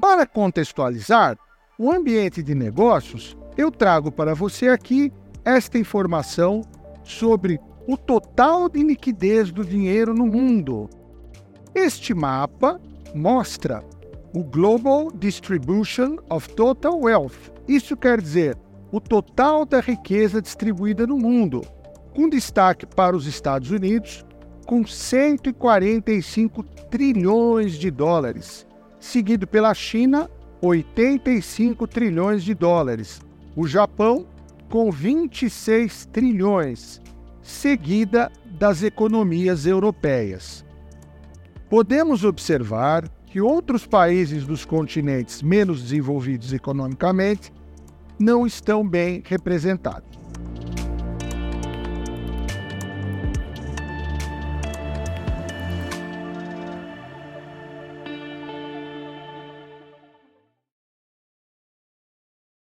Para contextualizar o ambiente de negócios, eu trago para você aqui esta informação sobre o total de liquidez do dinheiro no mundo. Este mapa mostra o Global Distribution of Total Wealth. Isso quer dizer o total da riqueza distribuída no mundo, com destaque para os Estados Unidos, com 145 trilhões de dólares, seguido pela China, 85 trilhões de dólares, o Japão, com 26 trilhões, seguida das economias europeias. Podemos observar que outros países dos continentes menos desenvolvidos economicamente não estão bem representados.